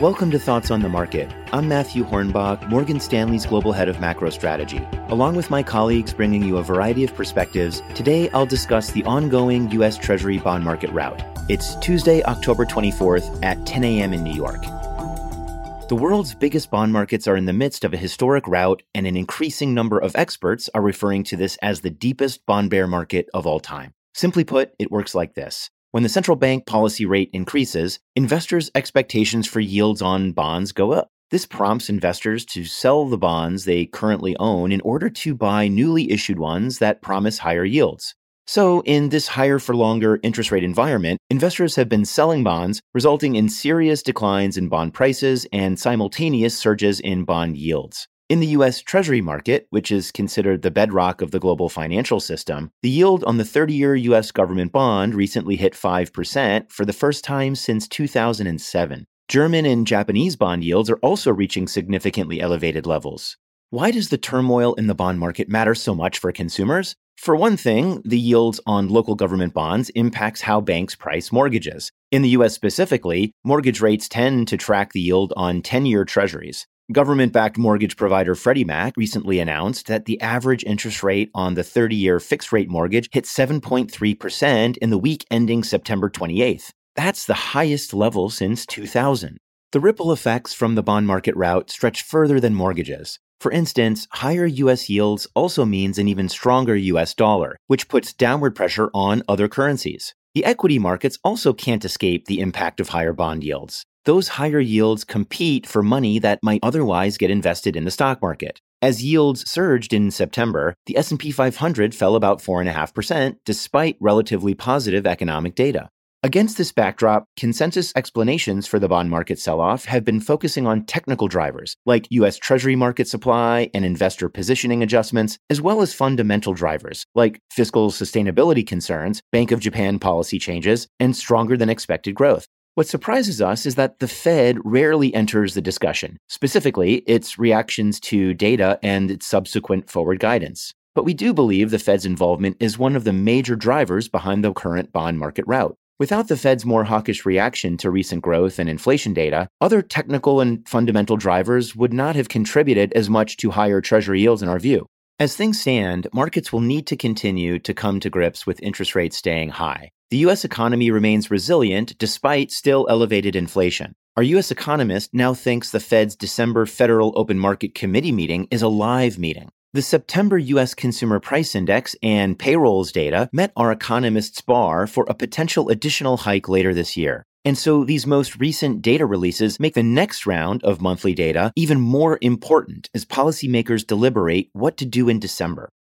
Welcome to Thoughts on the Market. I'm Matthew Hornbach, Morgan Stanley's Global Head of Macro Strategy. Along with my colleagues bringing you a variety of perspectives, today I'll discuss the ongoing U.S. Treasury bond market rout. It's Tuesday, October 24th at 10 a.m. in New York. The world's biggest bond markets are in the midst of a historic rout, and an increasing number of experts are referring to this as the deepest bond bear market of all time. Simply put, it works like this. When the central bank policy rate increases, investors' expectations for yields on bonds go up. This prompts investors to sell the bonds they currently own in order to buy newly issued ones that promise higher yields. So, in this higher for longer interest rate environment, investors have been selling bonds, resulting in serious declines in bond prices and simultaneous surges in bond yields. In the US Treasury market, which is considered the bedrock of the global financial system, the yield on the 30 year US government bond recently hit 5% for the first time since 2007. German and Japanese bond yields are also reaching significantly elevated levels. Why does the turmoil in the bond market matter so much for consumers? For one thing, the yields on local government bonds impacts how banks price mortgages. In the US specifically, mortgage rates tend to track the yield on 10 year treasuries. Government backed mortgage provider Freddie Mac recently announced that the average interest rate on the 30 year fixed rate mortgage hit 7.3% in the week ending September 28th. That's the highest level since 2000. The ripple effects from the bond market rout stretch further than mortgages. For instance, higher US yields also means an even stronger US dollar, which puts downward pressure on other currencies. The equity markets also can't escape the impact of higher bond yields those higher yields compete for money that might otherwise get invested in the stock market. As yields surged in September, the S&P 500 fell about 4.5% despite relatively positive economic data. Against this backdrop, consensus explanations for the bond market sell-off have been focusing on technical drivers like US Treasury market supply and investor positioning adjustments, as well as fundamental drivers like fiscal sustainability concerns, Bank of Japan policy changes, and stronger than expected growth. What surprises us is that the Fed rarely enters the discussion, specifically its reactions to data and its subsequent forward guidance. But we do believe the Fed's involvement is one of the major drivers behind the current bond market rout. Without the Fed's more hawkish reaction to recent growth and inflation data, other technical and fundamental drivers would not have contributed as much to higher Treasury yields in our view. As things stand, markets will need to continue to come to grips with interest rates staying high. The U.S. economy remains resilient despite still elevated inflation. Our U.S. economist now thinks the Fed's December Federal Open Market Committee meeting is a live meeting. The September U.S. Consumer Price Index and payrolls data met our economist's bar for a potential additional hike later this year. And so these most recent data releases make the next round of monthly data even more important as policymakers deliberate what to do in December.